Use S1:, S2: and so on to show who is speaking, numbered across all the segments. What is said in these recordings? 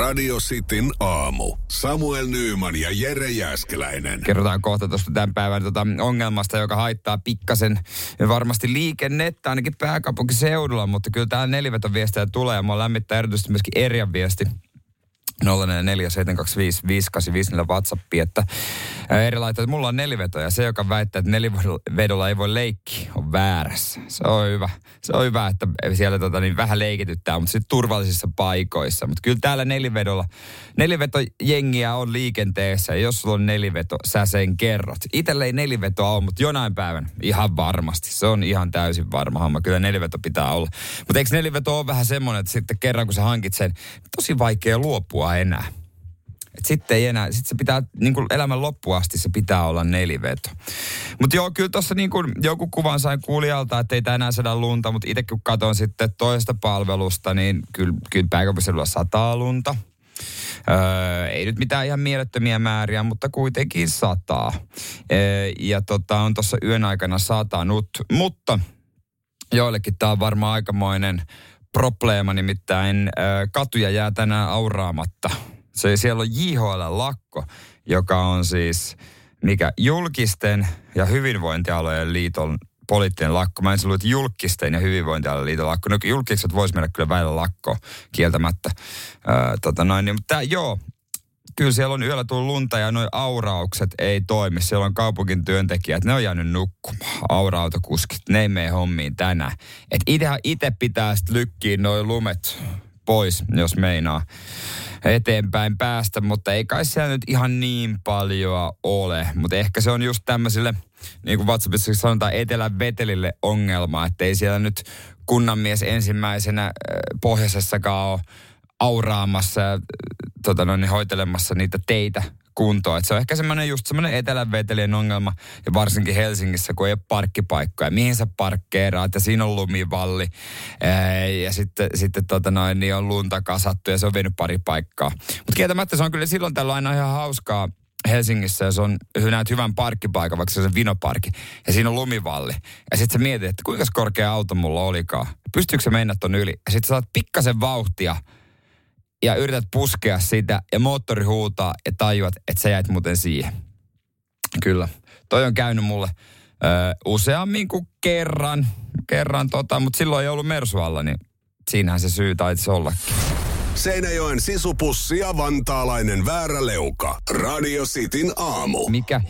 S1: Radio Cityn aamu. Samuel Nyyman ja Jere Jäskeläinen.
S2: Kerrotaan kohta tuosta tämän päivän tota ongelmasta, joka haittaa pikkasen varmasti liikennettä ainakin pääkaupunkiseudulla, mutta kyllä täällä nelivetoviestejä tulee ja mua lämmittää erityisesti myöskin Erjan viesti 047255854 WhatsAppi, että eri laittaa, että mulla on neliveto ja se, joka väittää, että nelivedolla ei voi leikki, on väärässä. Se on hyvä. Se on hyvä, että siellä tota, niin vähän leikityttää, mutta sitten turvallisissa paikoissa. Mutta kyllä täällä nelivedolla, neliveto-jengiä on liikenteessä ja jos sulla on neliveto, sä sen kerrot. Itelle ei nelivetoa ole, mutta jonain päivän ihan varmasti. Se on ihan täysin varma homma. Kyllä neliveto pitää olla. Mutta eikö neliveto ole vähän semmoinen, että sitten kerran kun sä hankit sen, tosi vaikea luopua enää. Et sitten ei enää, sitten se pitää niin kuin elämän loppuun asti se pitää olla neliveto. Mutta joo, kyllä tuossa niin kuin joku kuvan sain kuulijalta, että ei enää saada lunta, mutta itse kun katson sitten toista palvelusta, niin kyllä, kyllä pääkaupunkiseudulla sataa lunta. Öö, ei nyt mitään ihan mielettömiä määriä, mutta kuitenkin sataa. Öö, ja tota, on tuossa yön aikana satanut, mutta joillekin tämä on varmaan aikamoinen probleema, nimittäin öö, katuja jää tänään auraamatta se, siellä on JHL-lakko, joka on siis mikä julkisten ja hyvinvointialojen liiton poliittinen lakko. Mä en että julkisten ja hyvinvointialojen liiton lakko. No julkiset voisi mennä kyllä välillä lakko kieltämättä. Öö, tota noin, niin, mutta joo, kyllä siellä on yöllä tullut lunta ja nuo auraukset ei toimi. Siellä on kaupunkin työntekijät, ne on jäänyt nukkumaan. Aura-autokuskit, ne ei mene hommiin tänään. Et itse pitää sitten lykkiä noin lumet pois, jos meinaa eteenpäin päästä, mutta ei kai siellä nyt ihan niin paljon ole. Mutta ehkä se on just tämmöisille, niin kuin WhatsAppissa sanotaan, etelän vetelille ongelma, että ei siellä nyt kunnanmies ensimmäisenä äh, pohjoisessakaan ole auraamassa ja tota noin, hoitelemassa niitä teitä kuntoon. Et se on ehkä semmoinen just semmoinen etelänvetelien ongelma, ja varsinkin Helsingissä, kun ei ole parkkipaikkoja. Mihin sä parkkeeraat, ja siinä on lumivalli, ja sitten, sitten tota noin, niin on lunta kasattu, ja se on vienyt pari paikkaa. Mutta kieltämättä se on kyllä silloin tällä aina ihan hauskaa, Helsingissä, jos on näet hyvän parkkipaikan, vaikka se on vinoparkki, ja siinä on lumivalli. Ja sitten sä mietit, että kuinka korkea auto mulla olikaan. Pystyykö se mennä ton yli? Ja sitten sä saat pikkasen vauhtia, ja yrität puskea sitä ja moottori huutaa ja tajuat, että sä jäit muuten siihen. Kyllä. Toi on käynyt mulle ö, useammin kuin kerran, kerran tota, mutta silloin ei ollut Mersualla, niin siinähän se syy taisi ollakin.
S1: Seinäjoen sisupussi ja vantaalainen vääräleuka. Radio Cityn aamu.
S2: Mikä äh,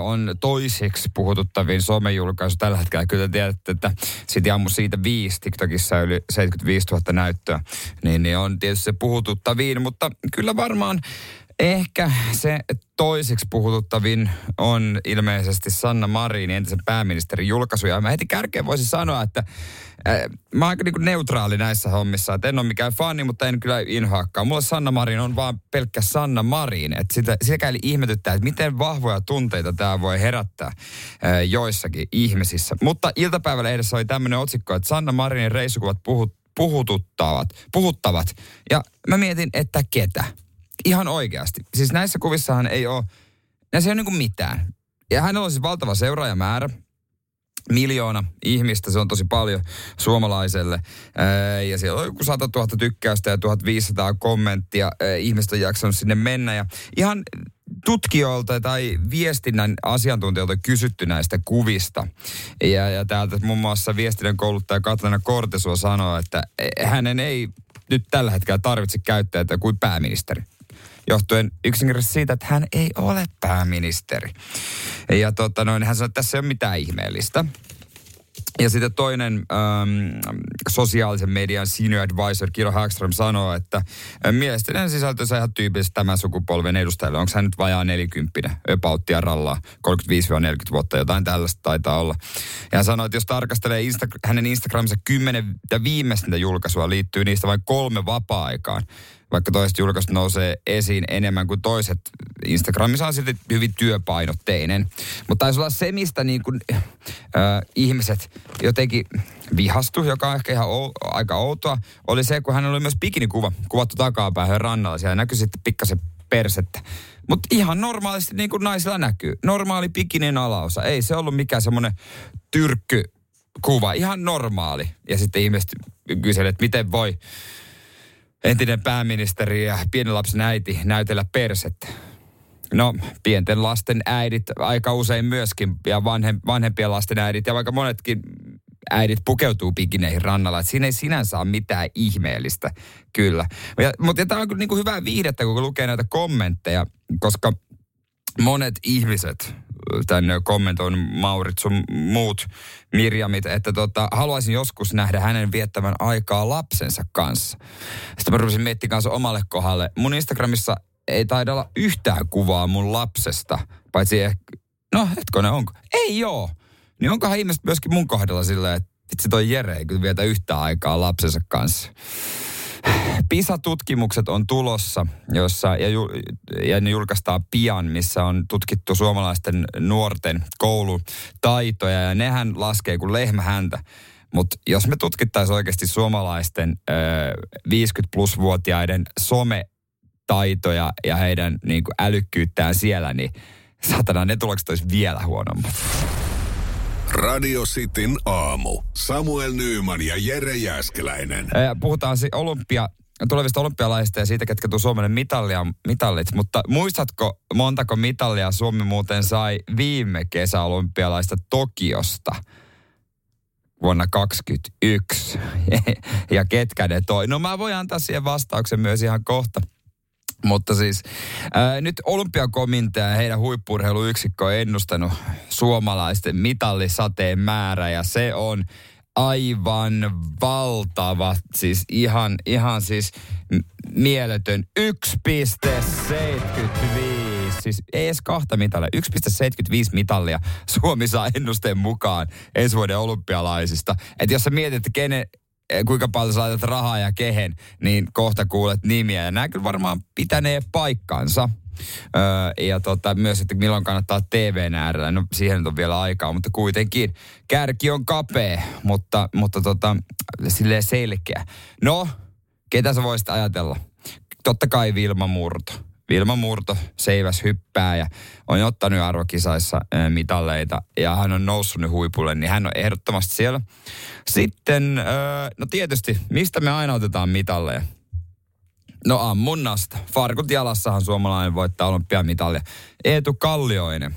S2: on toiseksi puhututtavin somejulkaisu tällä hetkellä? Kyllä tiedätte, että City aamu siitä viisi, TikTokissa yli 75 000 näyttöä. Niin, niin on tietysti se puhututtavin, mutta kyllä varmaan Ehkä se toiseksi puhututtavin on ilmeisesti Sanna Marin, entisen pääministerin julkaisu. Ja mä heti kärkeen voisin sanoa, että äh, mä oon aika niin neutraali näissä hommissa. Että en ole mikään fani, mutta en kyllä inhoakaan. Mulle Sanna Marin on vaan pelkkä Sanna Marin. Että sitä, sitäkäli ihmetyttää, että miten vahvoja tunteita tämä voi herättää äh, joissakin ihmisissä. Mutta iltapäivällä edessä oli tämmöinen otsikko, että Sanna Marinin reissukuvat puhut, puhututtavat, puhuttavat. Ja mä mietin, että ketä? Ihan oikeasti. Siis näissä kuvissahan ei ole, näissä ei ole niin mitään. Ja hänellä on siis valtava seuraajamäärä. Miljoona ihmistä, se on tosi paljon suomalaiselle. ja siellä on joku 100 000 tykkäystä ja 1500 kommenttia. ihmiset on jaksanut sinne mennä. Ja ihan tutkijoilta tai viestinnän asiantuntijoilta kysytty näistä kuvista. Ja, ja täältä muun muassa viestinnän kouluttaja Katlana Kortesua sanoo, että hänen ei nyt tällä hetkellä tarvitse käyttää kuin pääministeri johtuen yksinkertaisesti siitä, että hän ei ole pääministeri. Ja tota noin, hän sanoi, että tässä ei ole mitään ihmeellistä. Ja sitten toinen ähm, sosiaalisen median senior advisor Kiro Hagström sanoo, että äh, mielestäni sisältönsä ihan tyypillisesti tämän sukupolven edustajalle. Onko hän nyt vajaa nelikymppinen, öpauttia rallaa, 35-40 vuotta, jotain tällaista taitaa olla. Ja hän sanoi, että jos tarkastelee Insta- hänen Instagramissa kymmenen ja viimeisintä julkaisua, liittyy niistä vain kolme vapaa-aikaan vaikka toiset julkaisut nousee esiin enemmän kuin toiset. Instagramissa on silti hyvin työpainotteinen. Mutta taisi olla se, mistä niin kuin, äh, ihmiset jotenkin vihastu, joka on ehkä ihan ou, aika outoa, oli se, kun hänellä oli myös bikinikuva kuvattu takapäähän rannalla. Siellä näkyi sitten pikkasen persettä. Mutta ihan normaalisti niin kuin naisilla näkyy. Normaali pikinin alaosa. Ei se ollut mikään semmoinen tyrkky kuva. Ihan normaali. Ja sitten ihmiset kyselivät, että miten voi entinen pääministeri ja pienen lapsen äiti näytellä persettä. No, pienten lasten äidit aika usein myöskin, ja vanhem, vanhempien lasten äidit, ja vaikka monetkin äidit pukeutuu pikineihin rannalla. Että siinä ei sinänsä ole mitään ihmeellistä, kyllä. Ja, mutta tämä on niin kuin hyvää viihdettä, kun lukee näitä kommentteja, koska monet ihmiset tänne kommentoin Maurit sun muut Mirjamit, että tota, haluaisin joskus nähdä hänen viettävän aikaa lapsensa kanssa. Sitten mä rupesin miettimään kanssa omalle kohdalle. Mun Instagramissa ei taida olla yhtään kuvaa mun lapsesta, paitsi ehkä, no ne onko? Ei joo. Niin onkohan ihmiset myöskin mun kohdalla silleen, että itse toi Jere ei kyllä vietä yhtään aikaa lapsensa kanssa. PISA-tutkimukset on tulossa, jossa, ja, ju, ja ne julkaistaan pian, missä on tutkittu suomalaisten nuorten koulutaitoja, ja nehän laskee kuin lehmä häntä. Mutta jos me tutkittaisiin oikeasti suomalaisten ö, 50-plus-vuotiaiden sometaitoja ja heidän niin älykkyyttään siellä, niin satana, ne tulokset olisi vielä huonommat.
S1: Radio Cityn aamu. Samuel Nyyman ja Jere Jäskeläinen.
S2: Puhutaan olympia, tulevista olympialaisista ja siitä, ketkä tuo Suomelle mitallia, mitallit. Mutta muistatko, montako mitallia Suomi muuten sai viime kesäolympialaista Tokiosta? vuonna 2021. ja ketkä ne toi? No mä voin antaa siihen vastauksen myös ihan kohta. Mutta siis ää, nyt olympiakomitea ja heidän huippurheiluyksikkö on ennustanut suomalaisten mitallisateen määrä ja se on aivan valtava, siis ihan, ihan siis mieletön 1,75. Siis ei edes kahta mitalia, 1,75 mitallia Suomi saa ennusteen mukaan ensi vuoden olympialaisista. Että jos sä mietit, että kenen, kuinka paljon sä laitat rahaa ja kehen, niin kohta kuulet nimiä. Ja nämä kyllä varmaan pitänee paikkansa. Öö, ja tota, myös, että milloin kannattaa TVn äärellä. No siihen on vielä aikaa, mutta kuitenkin. Kärki on kapea, mutta, mutta tota, silleen selkeä. No, ketä sä voisit ajatella? Totta kai Vilma Murto. Vilma Murto, seiväs hyppää ja on ottanut arvokisaissa mitalleita ja hän on noussut nyt huipulle, niin hän on ehdottomasti siellä. Sitten, no tietysti, mistä me aina otetaan mitalleja? No ammunnasta. Farkut jalassahan suomalainen voittaa olympiamitalia. Eetu Kallioinen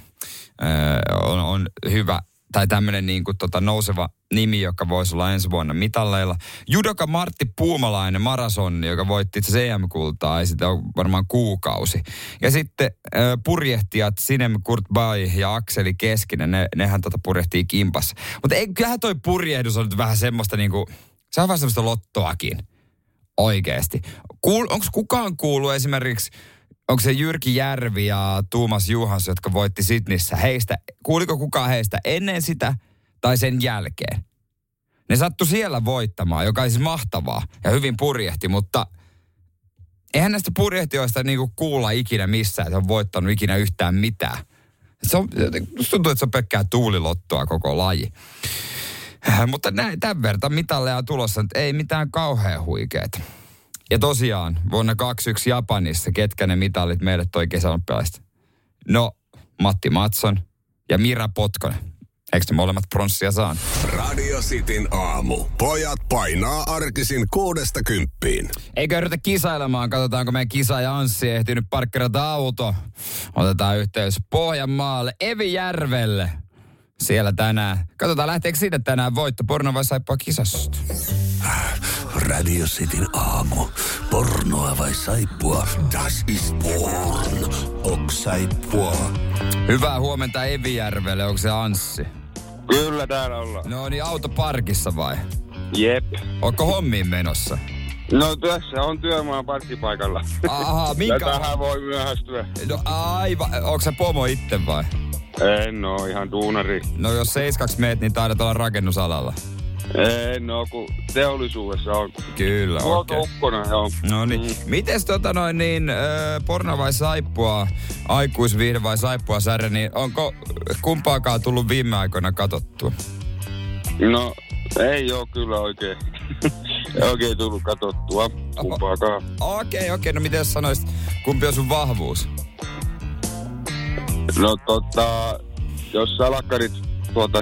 S2: on, on hyvä tai tämmöinen niin kuin tota nouseva nimi, joka voisi olla ensi vuonna mitalleilla. Judoka Martti Puumalainen marason, joka voitti itse CM-kultaa, ei sitä ole varmaan kuukausi. Ja sitten äh, purjehtijat Sinem Kurtbai ja Akseli Keskinen, ne, nehän tota purjehtii kimpassa. Mutta ei, kyllähän toi purjehdus on nyt vähän semmoista niinku, se on vähän semmoista lottoakin. Oikeesti. Kuul, Onko kukaan kuullut esimerkiksi onko se Jyrki Järvi ja Tuumas Juhans, jotka voitti Sydnissä. Heistä, kuuliko kukaan heistä ennen sitä tai sen jälkeen? Ne sattu siellä voittamaan, joka siis mahtavaa ja hyvin purjehti, mutta eihän näistä purjehtijoista niinku kuulla ikinä missään, että on voittanut ikinä yhtään mitään. Se on, tuntuu, että se on pelkkää tuulilottoa koko laji. Mutta näin, tämän verran mitalleja on tulossa, että ei mitään kauhean huikeeta. Ja tosiaan, vuonna 21 Japanissa, ketkä ne mitallit meille toi kesäolympialaista? No, Matti Matson ja Mira Potkonen. Eikö ne molemmat pronssia saan?
S1: Radio Cityn aamu. Pojat painaa arkisin kuudesta kymppiin.
S2: Eikö yritä kisailemaan? Katsotaanko meidän kisaaja Anssi ehtinyt parkkerata auto. Otetaan yhteys Pohjanmaalle, Evi Järvelle. Siellä tänään. Katsotaan lähteekö siitä tänään voitto. Porno vai saippua kisasta?
S1: Radio Cityn aamu. Pornoa vai saippua? Das ist porn. Ok saippua.
S2: Hyvää huomenta Evijärvelle. Onko se Anssi?
S3: Kyllä täällä ollaan.
S2: No niin, autoparkissa vai?
S3: Jep.
S2: Onko hommiin menossa?
S3: No tässä on työmaa parkkipaikalla.
S2: Aha, minkä...
S3: Tähän voi myöhästyä.
S2: No aivan. Onko se pomo itse vai?
S3: En oo, ihan duunari.
S2: No jos seiskaksi meet, niin taidat olla rakennusalalla.
S3: En no, kun teollisuudessa on.
S2: Kyllä, okei.
S3: Okay. joo.
S2: No niin. Mm. Mites tota noin niin, äh, porno vai saippua, aikuisviihde vai saippua särä, niin onko kumpaakaan tullut viime aikoina katottua?
S3: No, ei ole kyllä oikein. oikein tullut katottua kumpaakaan.
S2: Okei, okay, okei. Okay. No miten sanoisit, kumpi on sun vahvuus?
S3: No tota, jos salakkarit tuota,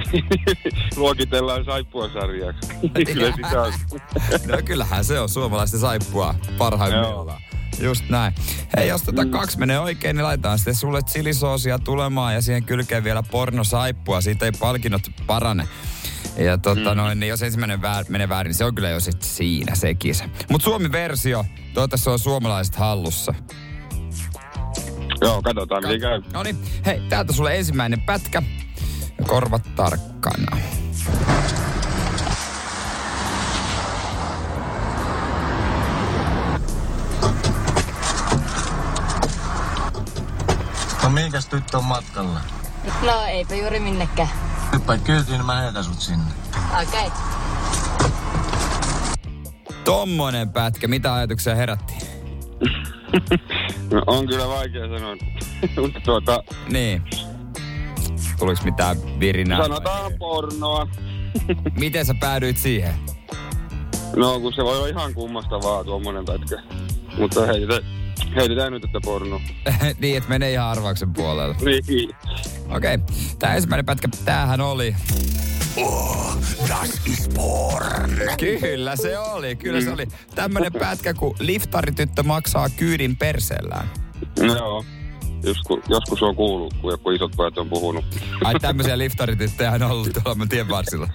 S3: luokitellaan saippuasarjaksi. Kyllä sitä on.
S2: No kyllähän se on suomalaisten saippua parhaimmillaan. Just näin. Hei, jos tota kaksi menee oikein, niin laitetaan sitten sulle chilisoosia tulemaan ja siihen kylkeen vielä pornosaippua. Siitä ei palkinnot parane. Ja tota mm. noin, niin jos ensimmäinen väär, menee väärin, niin se on kyllä jo sitten siinä sekin. Mutta Suomi-versio, toivottavasti se on suomalaiset hallussa.
S3: Joo, katsotaan miten käy.
S2: No niin, hei, täältä sulle ensimmäinen pätkä. Korvat tarkkana.
S4: No minkäs tyttö on matkalla?
S5: No eipä juuri minnekään.
S4: Hyppäät kyytiin, niin mä heitän sut sinne.
S5: Okei. Okay.
S2: Tommonen pätkä, mitä ajatuksia herätti?
S3: No, on kyllä vaikea sanoa. Mutta tuota,
S2: Niin. Tuliko mitään virinää?
S3: sanotaan pornoa.
S2: Miten sä päädyit siihen?
S3: No kun se voi olla ihan kummasta vaan tuommoinen pätkä. Mutta heitetään, heitetään nyt, että porno.
S2: niin, että menee ihan arvauksen puolelle.
S3: Niin.
S2: Okei, okay. tämä ensimmäinen pätkä, tämähän oli.
S1: Oh, das ist porn.
S2: Kyllä se oli, kyllä se oli. Tämmönen pätkä, kun liftarityttö maksaa kyydin perseellään.
S3: Joo. Joskus, joskus on kuullut, kun joku isot pojat on puhunut.
S2: Ai tämmöisiä liftarityttöjä on ollut tuolla mun tien varsilla.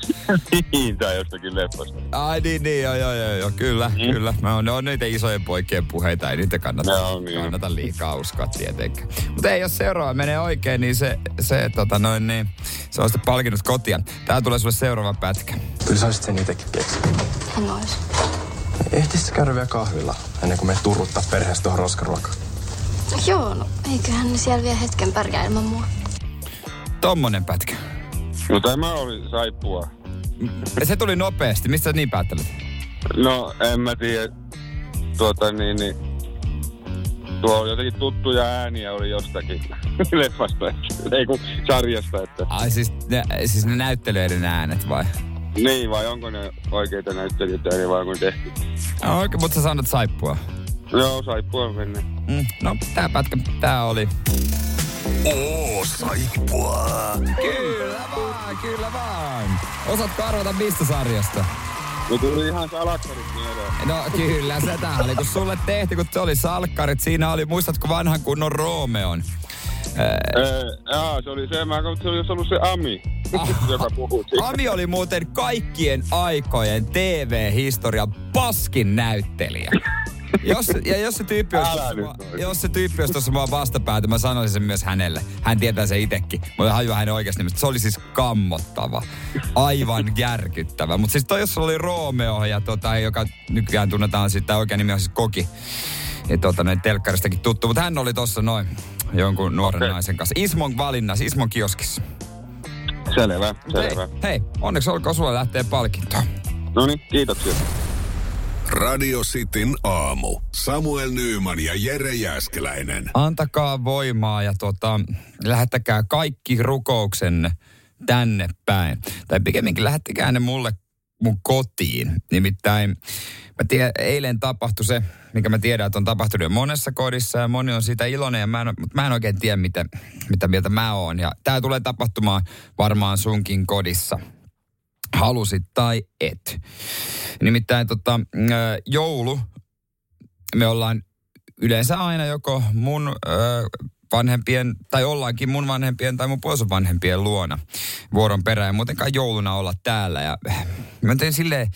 S3: niin, tai jostakin leffasta.
S2: Ai niin, niin, joo, joo, joo, joo kyllä, mm. kyllä. Mä on, ne on niitä isojen poikien puheita, ei niitä kannata,
S3: Ne on, niin.
S2: kannata liikaa uskoa tietenkään. Mutta ei, jos seuraava menee oikein, niin se, se, tota noin, niin, se on sitten palkinnut kotia. Tää tulee sulle seuraava pätkä.
S4: Kyllä sä olisit sen itekin keksinyt.
S5: En ois.
S4: Ehtisit käydä vielä kahvilla ennen kuin me turruttaa perheestä tuohon roskaruokaan.
S5: Joo, no eiköhän ne siellä vielä hetken pärjää ilman mua.
S2: Tommonen pätkä.
S3: No tämä oli saippua.
S2: Se tuli nopeasti. Mistä sä niin päättelet?
S3: No, en mä tiedä. Tuota niin, niin. Tuo oli jotenkin tuttuja ääniä oli jostakin leffasta. Ei kun sarjasta, että.
S2: Ai siis ne, siis ne näyttelijöiden äänet vai?
S3: Niin, vai onko ne oikeita näyttelijöitä ääniä vai onko ne tehty?
S2: No, Oikein, mutta sä sanot saippua.
S3: Joo, saippua on mennyt.
S2: Mm, no, tää pätkä, tää oli.
S1: Oh, saippua.
S2: Kyllä vaan, kyllä vaan. Osaatko arvata mistä sarjasta?
S3: No tuli ihan salakkarit mieleen.
S2: No kyllä, se tää oli, kun sulle tehtiin, kun se oli salkkarit. Siinä oli, muistatko vanhan kunnon Romeon?
S3: Ee, jaa, se oli se, mä katsoin, se olisi ollut se Ami, joka puhuu siitä.
S2: Ami oli muuten kaikkien aikojen TV-historian paskin näyttelijä. Jos, ja jos se tyyppi olisi, jos se tyyppi olisi tuossa mua vastapäätä, mä sanoisin sen myös hänelle. Hän tietää se itekin. Mutta hajua hänen oikeasta nimestä. Se oli siis kammottava. Aivan järkyttävä. Mutta siis toi, jos oli Romeo, ja tota, joka nykyään tunnetaan sitten, oikein nimi on siis Koki. Ja tota, noin telkkaristakin tuttu. Mutta hän oli tuossa noin jonkun nuoren
S3: Okei.
S2: naisen kanssa. Ismon valinnassa, Ismon kioskissa.
S3: Selvä, selvä.
S2: Hei, hei, onneksi olkoon sulle lähtee palkinto.
S3: No niin, kiitoksia.
S1: Radio Cityn aamu. Samuel Nyyman ja Jere Jäskeläinen.
S2: Antakaa voimaa ja tota, lähettäkää kaikki rukouksenne tänne päin. Tai pikemminkin lähettäkää ne mulle mun kotiin. Nimittäin mä tiedän, eilen tapahtui se, mikä mä tiedän, että on tapahtunut jo monessa kodissa ja moni on siitä iloinen, ja mä en, mutta mä en oikein tiedä, mitä, mitä mieltä mä oon. Ja tää tulee tapahtumaan varmaan sunkin kodissa halusit tai et. Nimittäin tota, joulu, me ollaan yleensä aina joko mun vanhempien, tai ollaankin mun vanhempien tai mun puolison vanhempien luona vuoron perään. Ja muutenkaan jouluna olla täällä. Ja mä en silleen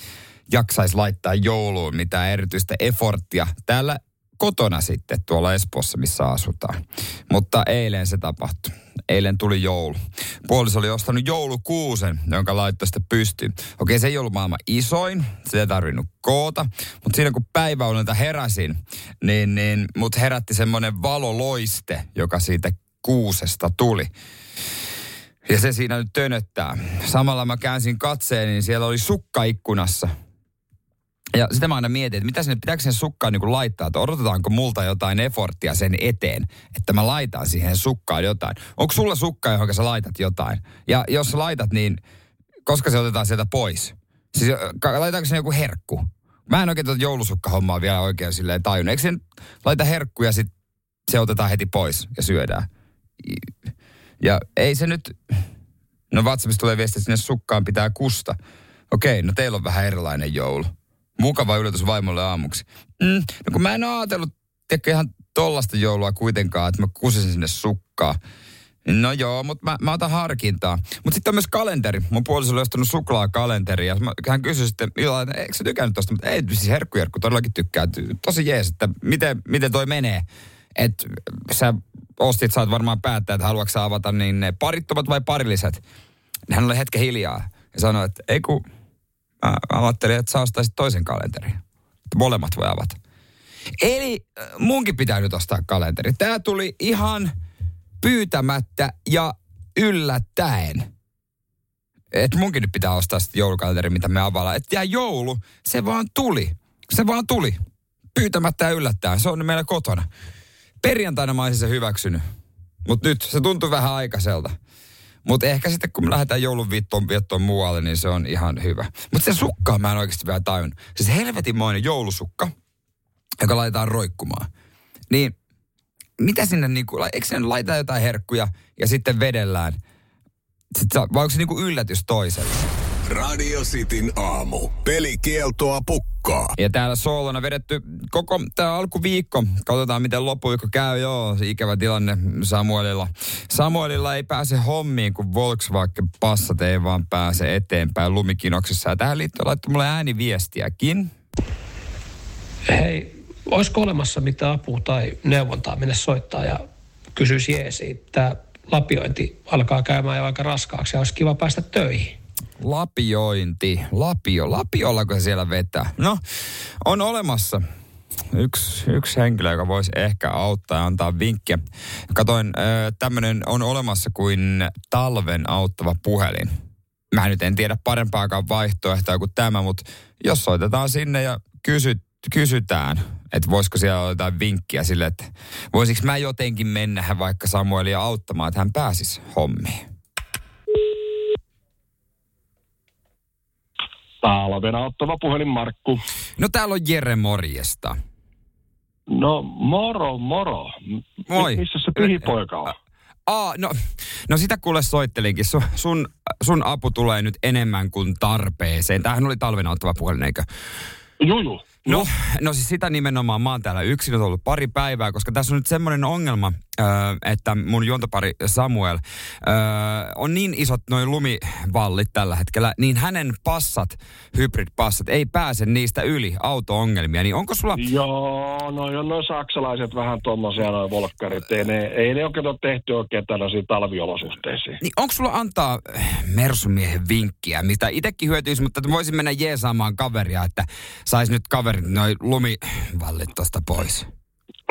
S2: jaksaisi laittaa jouluun mitään erityistä efforttia täällä kotona sitten tuolla Espoossa, missä asutaan. Mutta eilen se tapahtui. Eilen tuli joulu. Puoliso oli ostanut joulukuusen, jonka laittoi sitten pystyyn. Okei, se ei ollut maailman isoin, se ei tarvinnut koota. Mutta siinä kun päiväunelta heräsin, niin, niin mut herätti semmoinen valoloiste, joka siitä kuusesta tuli. Ja se siinä nyt tönöttää. Samalla mä käänsin katseen, niin siellä oli sukka ikkunassa. Ja sitä mä aina mietin, että mitä sinne, pitääkö sen sukkaan niin laittaa, että odotetaanko multa jotain efforttia sen eteen, että mä laitan siihen sukkaan jotain. Onko sulla sukka, johon sä laitat jotain? Ja jos sä laitat, niin koska se otetaan sieltä pois? Siis laitaanko se joku herkku? Mä en oikein tuota joulusukkahommaa vielä oikein silleen tajunnut. Eikö sen laita herkku ja sitten se otetaan heti pois ja syödään? Ja ei se nyt, No WhatsAppissa tulee viesti, että sinne sukkaan pitää kusta. Okei, no teillä on vähän erilainen joulu. Mukava yllätys vaimolle aamuksi. Mm, no kun mä en ole ajatellut, tiedätkö, ihan tollasta joulua kuitenkaan, että mä kusisin sinne sukkaa. No joo, mutta mä, mä otan harkintaa. Mutta sitten on myös kalenteri. Mun puoliso oli ostanut suklaakalenteri ja hän kysyi sitten, Ila, että eikö sä tykännyt tosta? Mutta ei, siis herkkujerkku todellakin tykkää. Tosi jees, että miten, miten toi menee. Että sä ostit, saat varmaan päättää, että haluatko avata niin ne parittomat vai parilliset. Hän oli hetken hiljaa ja sanoi, että ei kun mä ajattelin, että sä ostaisit toisen kalenterin. Molemmat voi avata. Eli äh, munkin pitää nyt ostaa kalenteri. Tää tuli ihan pyytämättä ja yllättäen. Että munkin nyt pitää ostaa sitten joulukalenteri, mitä me availlaan. Että jää joulu, se vaan tuli. Se vaan tuli. Pyytämättä ja yllättäen. Se on meillä kotona. Perjantaina mä olisin se hyväksynyt. Mutta nyt se tuntuu vähän aikaiselta. Mutta ehkä sitten kun me lähdetään joulun viettoon, viettoon muualle, niin se on ihan hyvä. Mutta se sukkaa mä en oikeasti vielä tajunnut. Siis helvetinmoinen joulusukka, joka laitetaan roikkumaan. Niin mitä sinne niinku, eikö sinne laita jotain herkkuja ja sitten vedellään? Sitten, vai onko se niinku yllätys toiselle?
S1: Radio Cityn aamu. Pelikieltoa pukkaa.
S2: Ja täällä soolona vedetty koko tämä alkuviikko. Katsotaan, miten loppuviikko käy. Joo, se ikävä tilanne Samuelilla. Samuelilla ei pääse hommiin, kun Volkswagen Passat ei vaan pääse eteenpäin lumikinoksessa. Ja tähän liittyen laittoi mulle ääniviestiäkin.
S6: Hei, olisiko olemassa mitään apua tai neuvontaa minne soittaa ja kysyisi jeesi, että lapiointi alkaa käymään jo aika raskaaksi ja olisi kiva päästä töihin.
S2: Lapiointi. Lapio. Lapiollako se siellä vetää? No, on olemassa yksi, yksi henkilö, joka voisi ehkä auttaa ja antaa vinkkiä. Katoin, tämmöinen on olemassa kuin talven auttava puhelin. Mä nyt en tiedä parempaakaan vaihtoehtoa kuin tämä, mutta jos soitetaan sinne ja kysyt, kysytään, että voisiko siellä olla jotain vinkkiä sille, että voisiko mä jotenkin mennä vaikka Samuelia auttamaan, että hän pääsisi hommiin.
S7: Talven auttava puhelin Markku.
S2: No täällä on Jere morjesta.
S7: No moro, moro.
S2: Moi.
S7: Missä se pihipoika on?
S2: Aa, no, no sitä kuule soittelinkin. Sun, sun, sun apu tulee nyt enemmän kuin tarpeeseen. Tämähän oli talven auttava puhelin, eikö?
S7: Juju.
S2: No, no siis sitä nimenomaan. Mä oon täällä yksin on ollut pari päivää, koska tässä on nyt semmoinen ongelma, että mun juontopari Samuel on niin isot noin lumivallit tällä hetkellä, niin hänen passat, hybrid-passat, ei pääse niistä yli auto-ongelmia. Niin onko sulla...
S7: Joo, no jo no saksalaiset vähän tommosia noin volkkarit. Ei ne, ei ne oikein ole tehty oikein tällaisiin talviolosuhteisiin.
S2: Niin onko sulla antaa äh, Mersumiehen vinkkiä, mitä itsekin hyötyisi, mutta voisin mennä jeesaamaan kaveria, että sais nyt kaverit noin lumivallit tosta pois.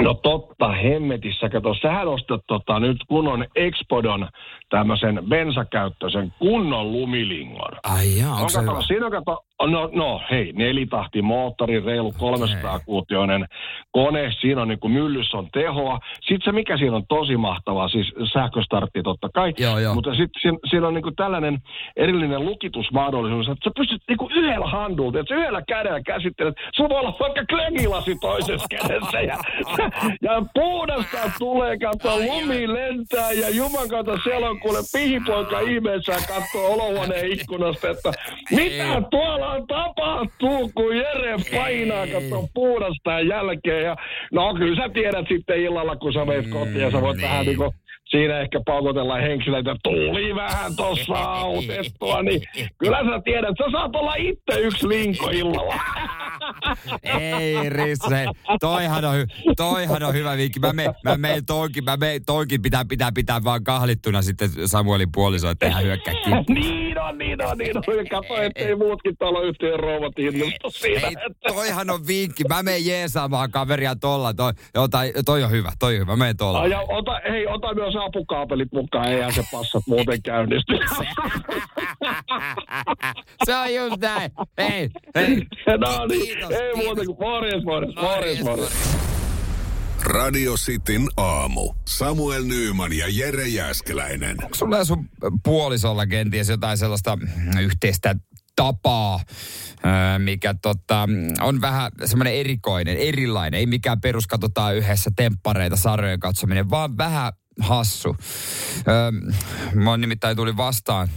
S7: No totta, hemmetissä. Kato, sähän ostat tota, nyt kunnon Expodon tämmöisen bensakäyttöisen kunnon lumilingon.
S2: Ai jaa, onko
S7: On
S2: se hyvä?
S7: kato, siinä kato, no, no hei, nelitahti moottori, reilu 300 kuutioinen kone, siinä on niinku myllyssä on tehoa. Sitten se, mikä siinä on tosi mahtavaa, siis sähköstartti totta kai,
S2: Joo, joo.
S7: mutta sitten siinä, siinä on niinku tällainen erillinen lukitusmahdollisuus, että sä pystyt niinku yhdellä handulta, että sä yhdellä kädellä käsittelet, sulla voi olla vaikka klengilasi toisessa kädessä ja, ja puhdasta tulee, kato, lumi lentää ja juman kautta siellä on kuule pihipoika ihmeessä ja katsoo olohuoneen ikkunasta, että mitä tuolla tapahtuu, kun Jere painaa, kato puhdasta jälkeen. Ja, no kyllä sä tiedät sitten illalla, kun sä meet kotiin ja sä voit vähän niinku siinä ehkä paukotella henkilöitä, että tuli vähän tossa autettua, niin kyllä sä tiedät, sä saat olla itse yksi linko illalla.
S2: Ei Risto, se, toihan on, hy- toihan on hyvä vinkki. Mä menen mä meen toinkin, mä meen toinkin pitää, pitää, pitää vaan kahlittuna sitten Samuelin puoliso, että hän hyökkää
S7: niin on, niin on, niin on. Kato, ettei muutkin taloyhtiön rouvat innostu siitä.
S2: Ei,
S7: että-
S2: toihan on vinkki. Mä menen jeesaamaan kaveria tolla. Toi, tai, toi on hyvä, toi on hyvä. Mä menen tolla.
S7: Ja ota, hei, ota myös apukaapelit mukaan, eihän se passat muuten käynnisty.
S2: Se on just näin. Hei, hei.
S7: no niin,
S2: Kiitos,
S7: ei
S2: kiitos.
S7: muuta kuin morjes, morjes, morjes, morjes.
S1: Radio Cityn aamu. Samuel Nyyman ja Jere Jäskeläinen.
S2: Onko sulla sun puolisolla kenties jotain sellaista yhteistä tapaa, mikä tota, on vähän semmoinen erikoinen, erilainen. Ei mikään perus katsotaan yhdessä temppareita, sarjojen katsominen, vaan vähän hassu. Mä nimittäin tuli vastaan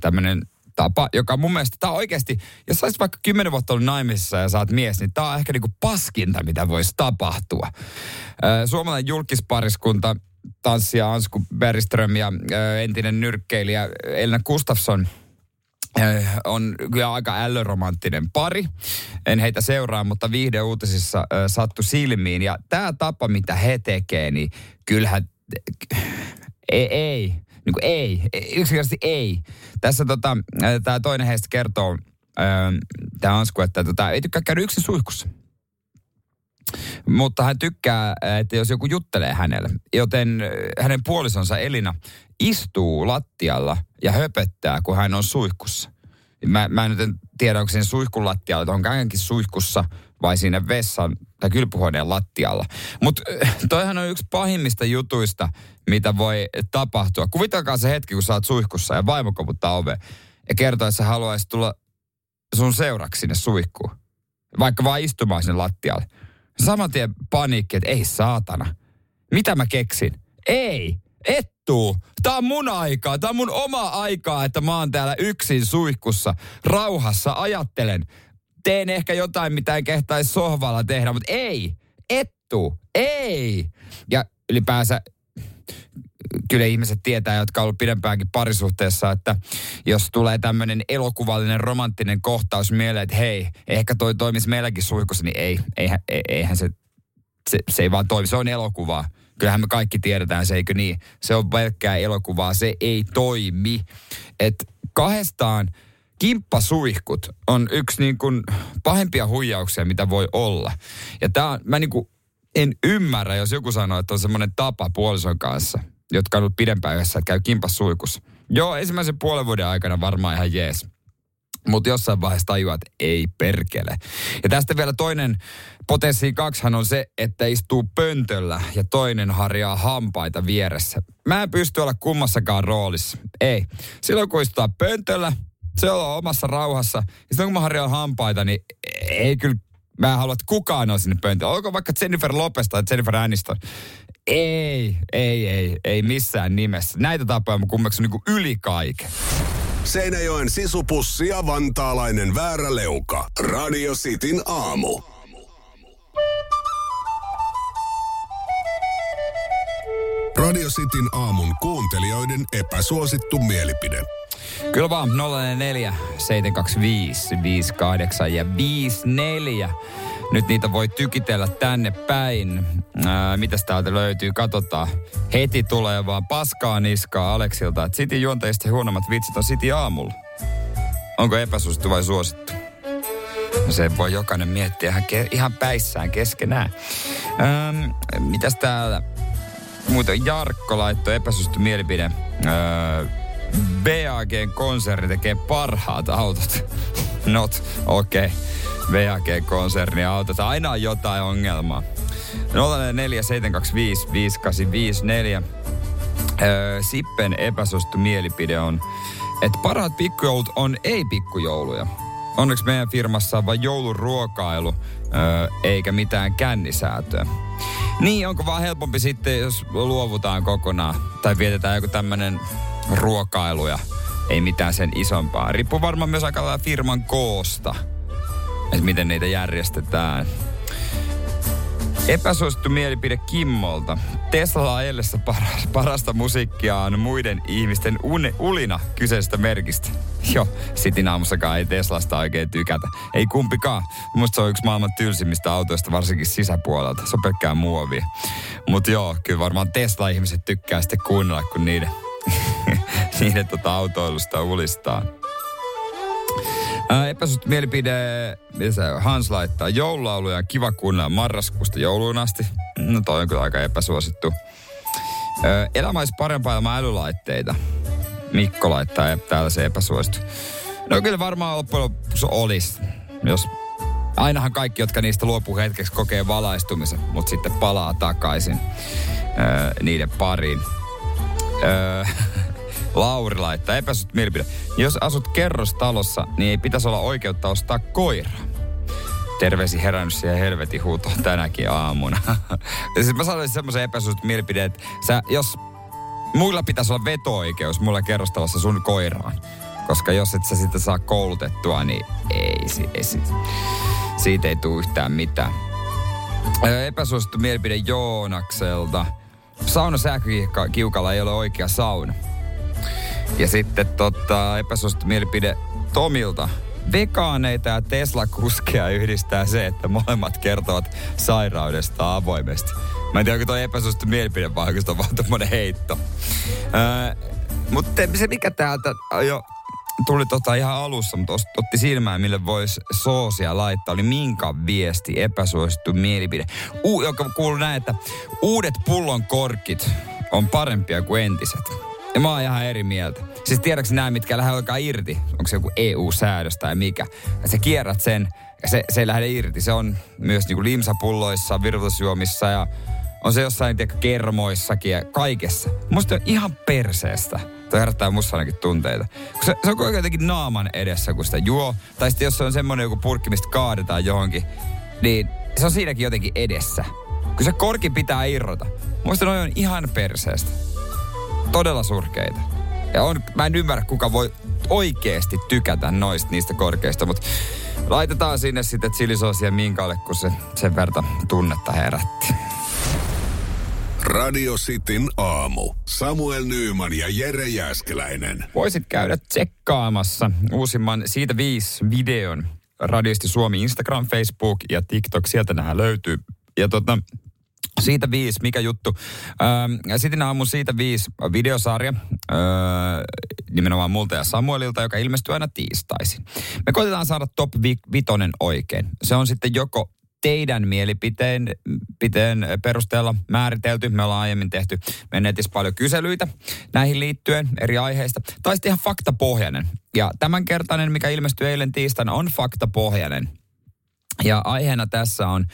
S2: tämmöinen tapa, joka mun mielestä, tämä on oikeasti, jos sä vaikka kymmenen vuotta ollut naimisissa ja saat mies, niin tämä on ehkä niinku paskinta, mitä voisi tapahtua. Suomalainen julkispariskunta, tanssija Ansku Bergström ja entinen nyrkkeilijä Elina Gustafsson on kyllä aika ällöromanttinen pari. En heitä seuraa, mutta viihdeuutisissa sattu silmiin. Ja tämä tapa, mitä he tekee, niin kyllähän ei, ei, niin kuin ei, yksinkertaisesti ei. Tässä tota, tämä toinen heistä kertoo, tämä Ansku, että tota, ei tykkää käydä yksin suihkussa. Mutta hän tykkää, että jos joku juttelee hänelle, joten hänen puolisonsa Elina istuu lattialla ja höpöttää, kun hän on suihkussa. Mä, mä en nyt en tiedä, onko siinä suihkun lattialla, että onko hänkin suihkussa vai siinä vessan tai kylpyhuoneen lattialla. Mutta toihan on yksi pahimmista jutuista, mitä voi tapahtua. Kuvitelkaa se hetki, kun sä oot suihkussa ja vaimo koputtaa ove ja kertoo, että sä haluaisit tulla sun seuraksi sinne suihkuun. Vaikka vaan istumaan sinne lattialle. Saman tien paniikki, että ei saatana. Mitä mä keksin? Ei, et tuu. Tää on mun aikaa, tää on mun oma aikaa, että mä oon täällä yksin suihkussa, rauhassa, ajattelen. Teen ehkä jotain, mitä en kehtaisi sohvalla tehdä, mutta ei, et tuu, ei. Ja ylipäänsä kyllä ihmiset tietää, jotka on ollut pidempäänkin parisuhteessa, että jos tulee tämmöinen elokuvallinen romanttinen kohtaus mieleen, että hei, ehkä toi toimisi meilläkin suihkussa, niin ei, eihän, e- eihän se, se, se ei vaan toimi, se on elokuvaa. Kyllähän me kaikki tiedetään se, eikö niin? Se on pelkkää elokuvaa, se ei toimi. Et kahdestaan kimppasuihkut on yksi niin kuin pahimpia huijauksia, mitä voi olla. Ja tää mä niin kuin en ymmärrä, jos joku sanoo, että on semmoinen tapa puolison kanssa, jotka on ollut pidempään yhdessä, että käy kimpas suikussa. Joo, ensimmäisen puolen vuoden aikana varmaan ihan jees. Mutta jossain vaiheessa tajuat, että ei perkele. Ja tästä vielä toinen potenssi kaksihan on se, että istuu pöntöllä ja toinen harjaa hampaita vieressä. Mä en pysty olla kummassakaan roolissa. Ei. Silloin kun istuu pöntöllä, se on omassa rauhassa. Ja silloin kun mä harjaan hampaita, niin ei kyllä Mä en halua, että kukaan on sinne pöntöllä. Onko vaikka Jennifer Lopez tai Jennifer Aniston? Ei, ei, ei, ei missään nimessä. Näitä tapoja mä kummeksun niin yli kaiken.
S1: Seinäjoen sisupussi ja vantaalainen vääräleuka. Radio Cityn aamu. Radio Cityn aamun kuuntelijoiden epäsuosittu mielipide.
S2: Kyllä vaan 044 725 58 ja 54. Nyt niitä voi tykitellä tänne päin. Ää, mitäs täältä löytyy? Katsotaan. Heti tulee vaan paskaa niskaa Aleksilta. Että City juontajista huonommat vitsit on City aamulla. Onko epäsuosittu vai suosittu? No se voi jokainen miettiä ihan, ke- ihan päissään keskenään. Ähm, mitäs täällä? Muuten Jarkko laittoi epäsuosittu mielipide. Öö, BAGn konserni tekee parhaat autot. Not, okei. Okay. BAG-konserni autot. Aina on jotain ongelmaa. 0447255854. Öö, Sippen epäsuosittu mielipide on, että parhaat pikkujoulut on ei-pikkujouluja. Onneksi meidän firmassa on vain jouluruokailu, öö, eikä mitään kännisäätöä. Niin, onko vaan helpompi sitten, jos luovutaan kokonaan, tai vietetään joku tämmönen ruokailu ja ei mitään sen isompaa. Riippuu varmaan myös aika lailla firman koosta, että miten niitä järjestetään. Epäsuosittu mielipide Kimmolta. Tesla ajellessa paras, parasta musiikkia on muiden ihmisten une, ulina kyseisestä merkistä. Joo, Sitin aamussakaan ei Teslasta oikein tykätä. Ei kumpikaan. Musta se on yksi maailman tylsimmistä autoista, varsinkin sisäpuolelta. Se on pelkkää muovia. Mutta joo, kyllä varmaan Tesla-ihmiset tykkää sitten kuunnella, kun niiden, niiden tota autoilusta ulistaa. Ää, epäsuosittu mielipide, mitä Hans laittaa, joululauluja kiva kuunnella marraskuusta jouluun asti. No toi on kyllä aika epäsuosittu. Elämä olisi parempaa ilman älylaitteita. Mikko laittaa täällä se epäsuosittu. No kyllä varmaan loppujen lopuksi olisi, jos Ainahan kaikki, jotka niistä luopuu hetkeksi, kokee valaistumisen, mutta sitten palaa takaisin öö, niiden pariin. Öö, Lauri laittaa epäsuht mielipide. Jos asut kerrostalossa, niin ei pitäisi olla oikeutta ostaa koira. Terveisi herännyt siihen helvetin huutoon tänäkin aamuna. siis mä sanoisin semmoisen epäsuht mielipide, että sä, jos muilla pitäisi olla veto-oikeus mulla kerrostalossa sun koiraan, Koska jos et sä sitä saa koulutettua, niin ei, ei si- siitä ei tule yhtään mitään. Ö, Epäsuosittu mielipide Joonakselta. Sauna sähkökiukalla ei ole oikea sauna. Ja sitten tota, epäsuosittu mielipide Tomilta. Vegaaneita ja Tesla-kuskeja yhdistää se, että molemmat kertovat sairaudesta avoimesti. Mä en tiedä, onko toi epäsuosittu mielipide vai onko se on vaan heitto. Öö, mutta se mikä täältä jo tuli tota ihan alussa, mutta otti silmään, mille voisi soosia laittaa, oli minkä viesti, epäsuosittu mielipide. U- joka kuuluu näin, että uudet pullon korkit on parempia kuin entiset. Ja mä oon ihan eri mieltä. Siis tiedätkö nämä, mitkä lähde alkaa irti? Onko se joku EU-säädös tai mikä? Ja sä kierrät sen ja se, se ei lähde irti. Se on myös niinku limsapulloissa, virvoitusjuomissa ja on se jossain tiedä, kermoissakin ja kaikessa. Musta on ihan perseestä. Toi herättää musta ainakin tunteita. Se, se on ajan jotenkin naaman edessä, kun sitä juo. Tai sitten jos se on semmonen joku purkki, mistä kaadetaan johonkin, niin se on siinäkin jotenkin edessä. Kun se korki pitää irrota. Musta noi on ihan perseestä. Todella surkeita. Ja on, mä en ymmärrä, kuka voi oikeesti tykätä noista niistä korkeista, mutta laitetaan sinne sitten chilisoosia minkalle, kun se sen verta tunnetta herätti.
S1: Radio Cityn aamu. Samuel Nyyman ja Jere Jäskeläinen.
S2: Voisit käydä tsekkaamassa uusimman siitä viisi videon Radiosti Suomi Instagram, Facebook ja TikTok. Sieltä nämä löytyy. Ja tota, siitä viisi, mikä juttu. Ähm, Sitten aamun siitä viisi videosarja, öö, nimenomaan multa ja Samuelilta, joka ilmestyy aina tiistaisin. Me koitetaan saada top vi- vitonen oikein. Se on sitten joko teidän mielipiteen piteen perusteella määritelty. Me ollaan aiemmin tehty netissä paljon kyselyitä näihin liittyen eri aiheista. Tai sitten ihan faktapohjainen. Ja tämänkertainen, mikä ilmestyi eilen tiistaina, on faktapohjainen. Ja aiheena tässä on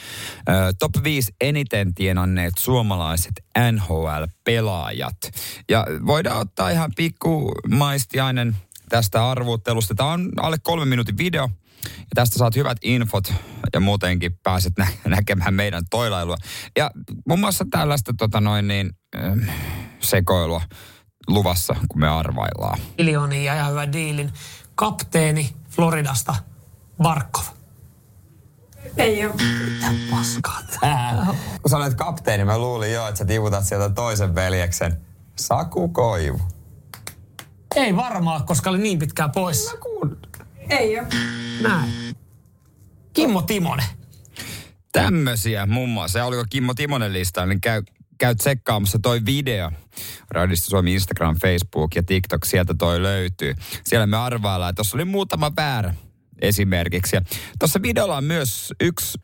S2: ö, top 5 eniten tienanneet suomalaiset NHL-pelaajat. Ja voidaan ottaa ihan pikku maistiainen tästä arvuuttelusta. Tämä on alle kolmen minuutin video. Ja tästä saat hyvät infot ja muutenkin pääset nä- näkemään meidän toilailua. Ja muun muassa tällaista tota noin niin, ö, sekoilua luvassa, kun me arvaillaan.
S8: miljoonia ja hyvän diilin. Kapteeni Floridasta, Barkov. Ei ole mitään paskaa.
S2: Kun sä olet kapteeni, mä luulin jo, että sä tiputat sieltä toisen veljeksen. Saku Koivu.
S8: Ei varmaan, koska oli niin pitkään poissa.
S9: Ei ole.
S8: Näin. Kimmo Timonen.
S2: Tämmösiä muun muassa. Ja oliko Kimmo Timonen lista, niin käy, käy tsekkaamassa toi video. Radista Suomi Instagram, Facebook ja TikTok, sieltä toi löytyy. Siellä me arvaillaan, että tuossa oli muutama väärä esimerkiksi. Ja Tuossa videolla on myös yksi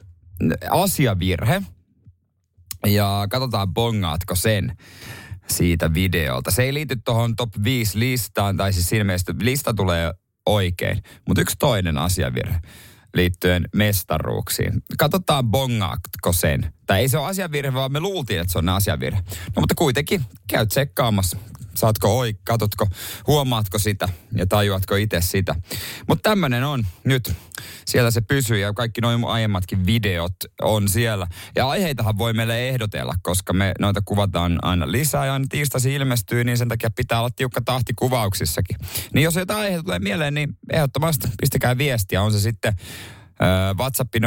S2: asiavirhe. Ja katsotaan, bongaatko sen siitä videolta. Se ei liity tuohon top 5 listaan, tai siis siinä mielessä lista tulee oikein. Mutta yksi toinen asiavirhe liittyen mestaruuksiin. Katsotaan, bongaatko sen. Tai ei se ole asiavirhe, vaan me luultiin, että se on asiavirhe. No mutta kuitenkin, käy tsekkaamassa. Saatko oi, katotko, huomaatko sitä ja tajuatko itse sitä. Mutta tämmönen on nyt. Siellä se pysyy ja kaikki noin aiemmatkin videot on siellä. Ja aiheitahan voi meille ehdotella, koska me noita kuvataan aina lisää ja aina tiistaisin ilmestyy, niin sen takia pitää olla tiukka tahti kuvauksissakin. Niin jos jotain aiheita tulee mieleen, niin ehdottomasti pistäkää viestiä. On se sitten WhatsApp 0447255854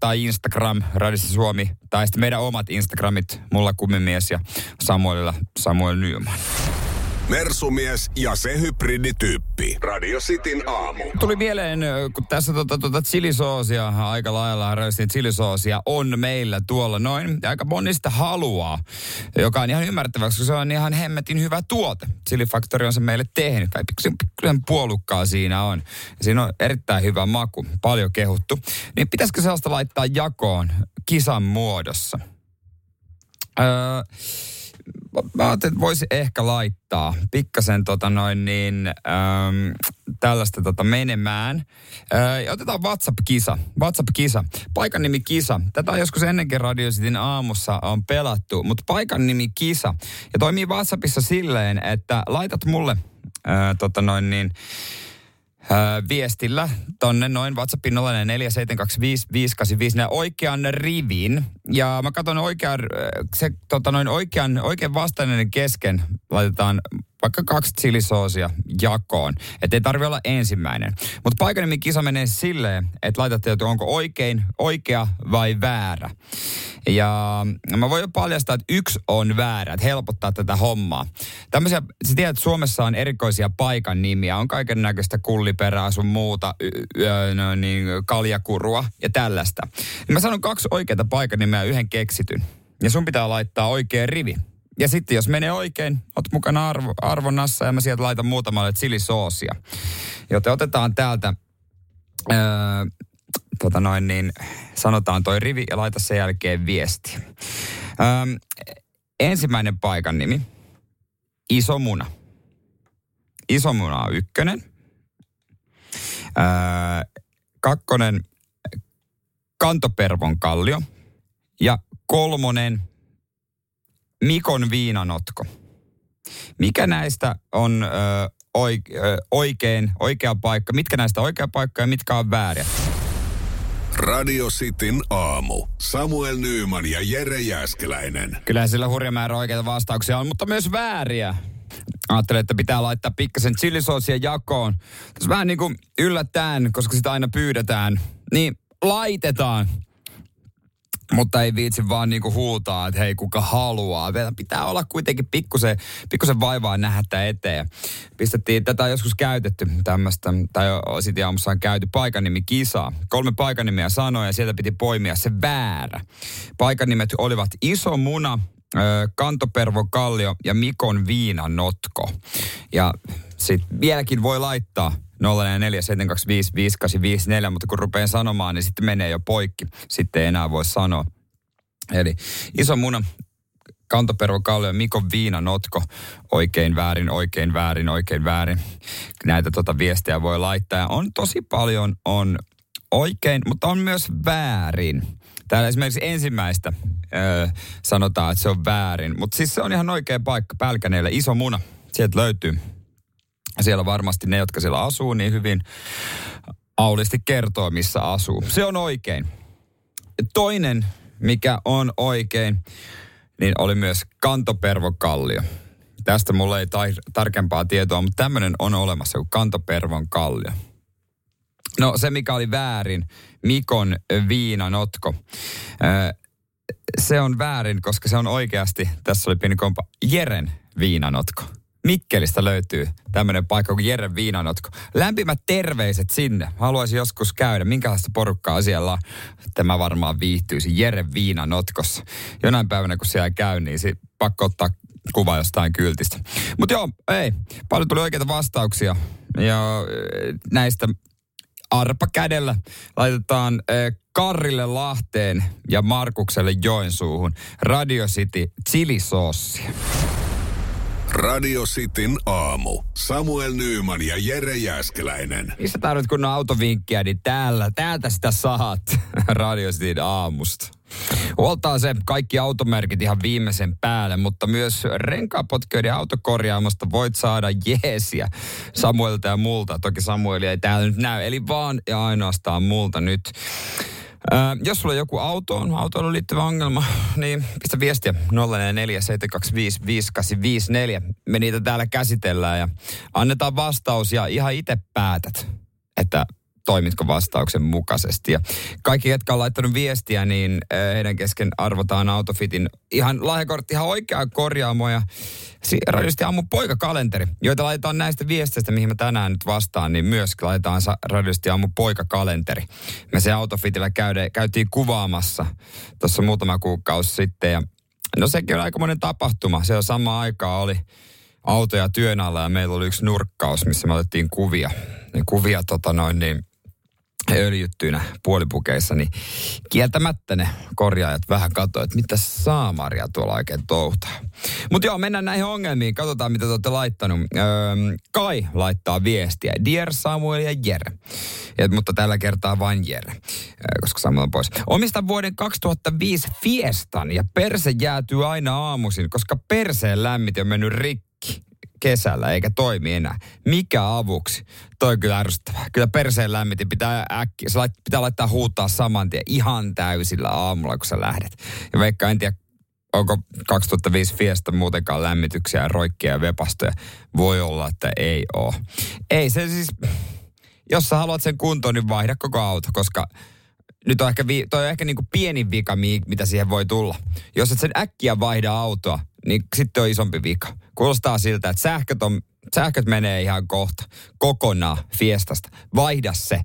S2: tai Instagram, Radissa Suomi, tai sitten meidän omat Instagramit, mulla kummimies ja Samuelilla Samuel Nyman.
S1: Mersumies ja se hybridityyppi. Radio Cityn aamu.
S2: Tuli mieleen, kun tässä tota, tota chilisoosia aika lailla harrastin chilisoosia on meillä tuolla noin. Ja aika moni sitä haluaa, joka on ihan ymmärrettäväksi, koska se on ihan hemmetin hyvä tuote. Chili Factory on se meille tehnyt. Kai pikkusen, pikkusen puolukkaa siinä on. Ja siinä on erittäin hyvä maku, paljon kehuttu. Niin pitäisikö sellaista laittaa jakoon kisan muodossa? Öö, mä ajattelin, että voisi ehkä laittaa pikkasen tota noin niin, äm, tällaista tota menemään. Ää, otetaan WhatsApp-kisa. WhatsApp-kisa. Paikan nimi Kisa. Tätä on joskus ennenkin Radio Cityn aamussa on pelattu, mutta paikan nimi Kisa. Ja toimii WhatsAppissa silleen, että laitat mulle ää, tota noin niin, viestillä tonne noin WhatsAppin 04725585 oikean rivin. Ja mä katson oikean, se tota noin oikean, oikean vastainen kesken laitetaan vaikka kaksi chilisoosia jakoon. Että ei tarvi olla ensimmäinen. Mutta paikanimi kisa menee silleen, että laitatte, että onko oikein, oikea vai väärä. Ja mä voin jo paljastaa, että yksi on väärä, että helpottaa tätä hommaa. Tämmöisiä, sä tiedät, että Suomessa on erikoisia paikan nimiä, on kaiken näköistä kulliperää sun muuta, y, y, no, niin, kaljakurua ja tällaista. Niin mä sanon kaksi oikeita paikan nimeä yhden keksityn. Ja sun pitää laittaa oikea rivi. Ja sitten jos menee oikein, oot mukana arvo, arvonnassa ja mä sieltä laitan muutamalle chilisoosia. Joten otetaan täältä, öö, tota noin niin, sanotaan toi rivi ja laita sen jälkeen viesti. Öö, ensimmäinen paikan nimi, Iso Muna. Iso Muna on ykkönen. Öö, kakkonen, Kantopervon kallio. Ja kolmonen, Mikon viinanotko. Mikä näistä on ö, oike, ö, oikein, oikea paikka? Mitkä näistä on oikea paikka ja mitkä on vääriä?
S1: Radio Cityn aamu. Samuel Nyyman ja Jere Jäskeläinen.
S2: Kyllähän sillä hurja määrä oikeita vastauksia on, mutta myös vääriä. Ajattelin, että pitää laittaa pikkasen chilisoosia jakoon. Tässä vähän niin kuin yllättäen, koska sitä aina pyydetään, niin laitetaan. Mutta ei viitsi vaan niinku huutaa, että hei kuka haluaa. Vielä pitää olla kuitenkin pikkusen, pikkusen vaivaa nähdä eteen. Pistettiin, tätä on joskus käytetty tämmöistä, tai sitten aamussa on käyty paikanimi kisaa. Kolme paikannimiä sanoja ja sieltä piti poimia se väärä. Paikannimet olivat Iso Muna, Kantopervo Kallio ja Mikon Viinanotko. Ja sitten vieläkin voi laittaa 0447255854, mutta kun rupean sanomaan, niin sitten menee jo poikki. Sitten ei enää voi sanoa. Eli iso muna, Kantopervo Kallio, Mikon Viinanotko, oikein väärin, oikein väärin, oikein väärin. Näitä tota viestejä voi laittaa. On tosi paljon, on oikein, mutta on myös väärin. Täällä esimerkiksi ensimmäistä öö, sanotaan, että se on väärin. Mutta siis se on ihan oikea paikka Pälkäneellä. Iso muna, sieltä löytyy. Siellä varmasti ne, jotka siellä asuu, niin hyvin aulisti kertoo, missä asuu. Se on oikein. Toinen, mikä on oikein, niin oli myös Kantopervokallio. Tästä mulla ei tar- tarkempaa tietoa, mutta tämmöinen on olemassa kuin Kantopervon kallio. No se, mikä oli väärin, Mikon viinanotko. Se on väärin, koska se on oikeasti, tässä oli pieni kompa, Jeren viinanotko. Mikkelistä löytyy tämmöinen paikka kuin Jeren Viinanotko. Lämpimät terveiset sinne. Haluaisin joskus käydä. Minkälaista porukkaa siellä on? Tämä varmaan viihtyisi Jeren Viinanotkossa. Jonain päivänä kun siellä käy, niin sit pakko ottaa kuva jostain kyltistä. Mutta joo, ei. Paljon tuli oikeita vastauksia. Ja näistä arpa kädellä laitetaan Karrille Lahteen ja Markukselle Joensuuhun Radio City chilisossia.
S1: Radio Cityn aamu. Samuel Nyyman ja Jere Jäskeläinen.
S2: Mistä tarvitset kunnon autovinkkiä, niin täällä, täältä sitä saat Radio Cityn aamusta. Huoltaa se kaikki automerkit ihan viimeisen päälle, mutta myös renkaapotkijoiden autokorjaamosta voit saada jeesiä Samuelta ja multa. Toki Samuelia ei täällä nyt näy, eli vaan ja ainoastaan multa nyt. Jos sulla on joku auto, on autoon liittyvä ongelma, niin pistä viestiä 0447255854. Me niitä täällä käsitellään ja annetaan vastaus ja ihan itse päätät, että toimitko vastauksen mukaisesti. Ja kaikki, jotka on laittanut viestiä, niin heidän kesken arvotaan Autofitin ihan lahjakortti, ihan oikea korjaamo ja radiosti aamu poikakalenteri, joita laitetaan näistä viesteistä, mihin mä tänään nyt vastaan, niin myös laitetaan radiosti aamu poikakalenteri. Me se Autofitillä käyde, käytiin kuvaamassa tuossa muutama kuukausi sitten ja no sekin on aikamoinen tapahtuma. Se on sama aikaa oli autoja työn alla ja meillä oli yksi nurkkaus, missä me otettiin kuvia. Niin kuvia tota noin, niin öljyttyinä puolipukeissa, niin kieltämättä ne korjaajat vähän katsoivat, että mitä saamaria tuolla oikein touhutaan. Mutta joo, mennään näihin ongelmiin. Katsotaan, mitä te olette laittanut. Öö, Kai laittaa viestiä. Dear Samuel ja Jere. Ja, mutta tällä kertaa vain Jere, öö, koska Samuel on pois. Omista vuoden 2005 Fiestan ja perse jäätyy aina aamuisin, koska perseen lämmit on mennyt rikki kesällä eikä toimi enää. Mikä avuksi? Toi kyllä ärsyttävää. Kyllä perseen lämmitin pitää äkkiä. Se pitää laittaa huutaa saman tien ihan täysillä aamulla, kun sä lähdet. Ja vaikka en tiedä, onko 2005 Fiesta muutenkaan lämmityksiä roikkia ja vepastoja. Voi olla, että ei ole. Ei se siis, jos sä haluat sen kuntoon, niin vaihda koko auto, koska nyt on ehkä, vi, toi on ehkä niin kuin pienin vika, mitä siihen voi tulla. Jos et sen äkkiä vaihda autoa, niin sitten on isompi vika. Kuulostaa siltä, että sähköt, on, sähköt menee ihan kohta kokonaan Fiestasta. Vaihda se.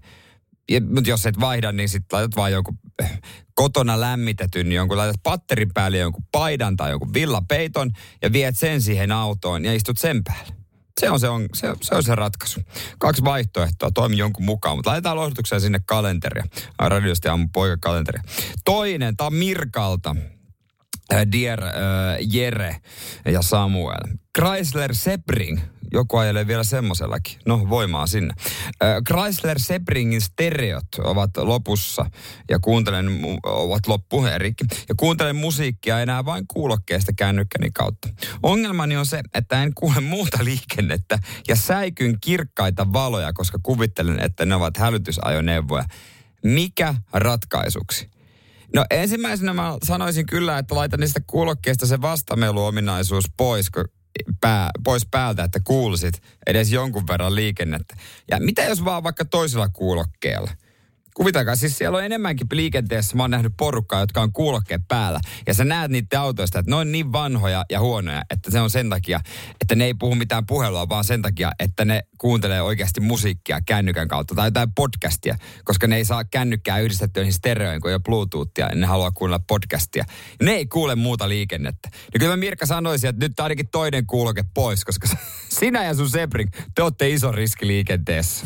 S2: Mutta jos et vaihda, niin sitten laitat vaan jonkun eh, kotona lämmitetyn, jonkun laitat patterin päälle jonkun paidan tai jonkun villapeiton ja viet sen siihen autoon ja istut sen päälle. Se on se, on, se, se, on se ratkaisu. Kaksi vaihtoehtoa, toimi jonkun mukaan, mutta laitetaan lohdutuksen sinne kalenteria. Radiosti aamu poika kalenteria. Toinen, tämä on Mirkalta. Dear äh, Jere ja Samuel. Chrysler Sebring joku ajelee vielä semmoisellakin. No, voimaa sinne. Chrysler Sebringin stereot ovat lopussa ja kuuntelen, ovat loppu Erikki. Ja kuuntelen musiikkia enää vain kuulokkeesta kännykkäni kautta. Ongelmani on se, että en kuule muuta liikennettä ja säikyn kirkkaita valoja, koska kuvittelen, että ne ovat hälytysajoneuvoja. Mikä ratkaisuksi? No ensimmäisenä mä sanoisin kyllä, että laitan niistä kuulokkeista se vastameluominaisuus pois, pää, pois päältä, että kuulisit edes jonkun verran liikennettä. Ja mitä jos vaan vaikka toisella kuulokkeella? Kuvitakaa, siis siellä on enemmänkin liikenteessä, mä oon nähnyt porukkaa, jotka on kuulokkeen päällä. Ja sä näet niitä autoista, että ne on niin vanhoja ja huonoja, että se on sen takia, että ne ei puhu mitään puhelua, vaan sen takia, että ne kuuntelee oikeasti musiikkia kännykän kautta tai jotain podcastia, koska ne ei saa kännykkää yhdistettyä niihin stereoihin, kun ei ole Bluetoothia, ja ne haluaa kuunnella podcastia. Ne ei kuule muuta liikennettä. Ja kyllä mä Mirka sanoisin, että nyt ainakin toinen kuuloke pois, koska sinä ja sun Sebring, te olette iso riski liikenteessä.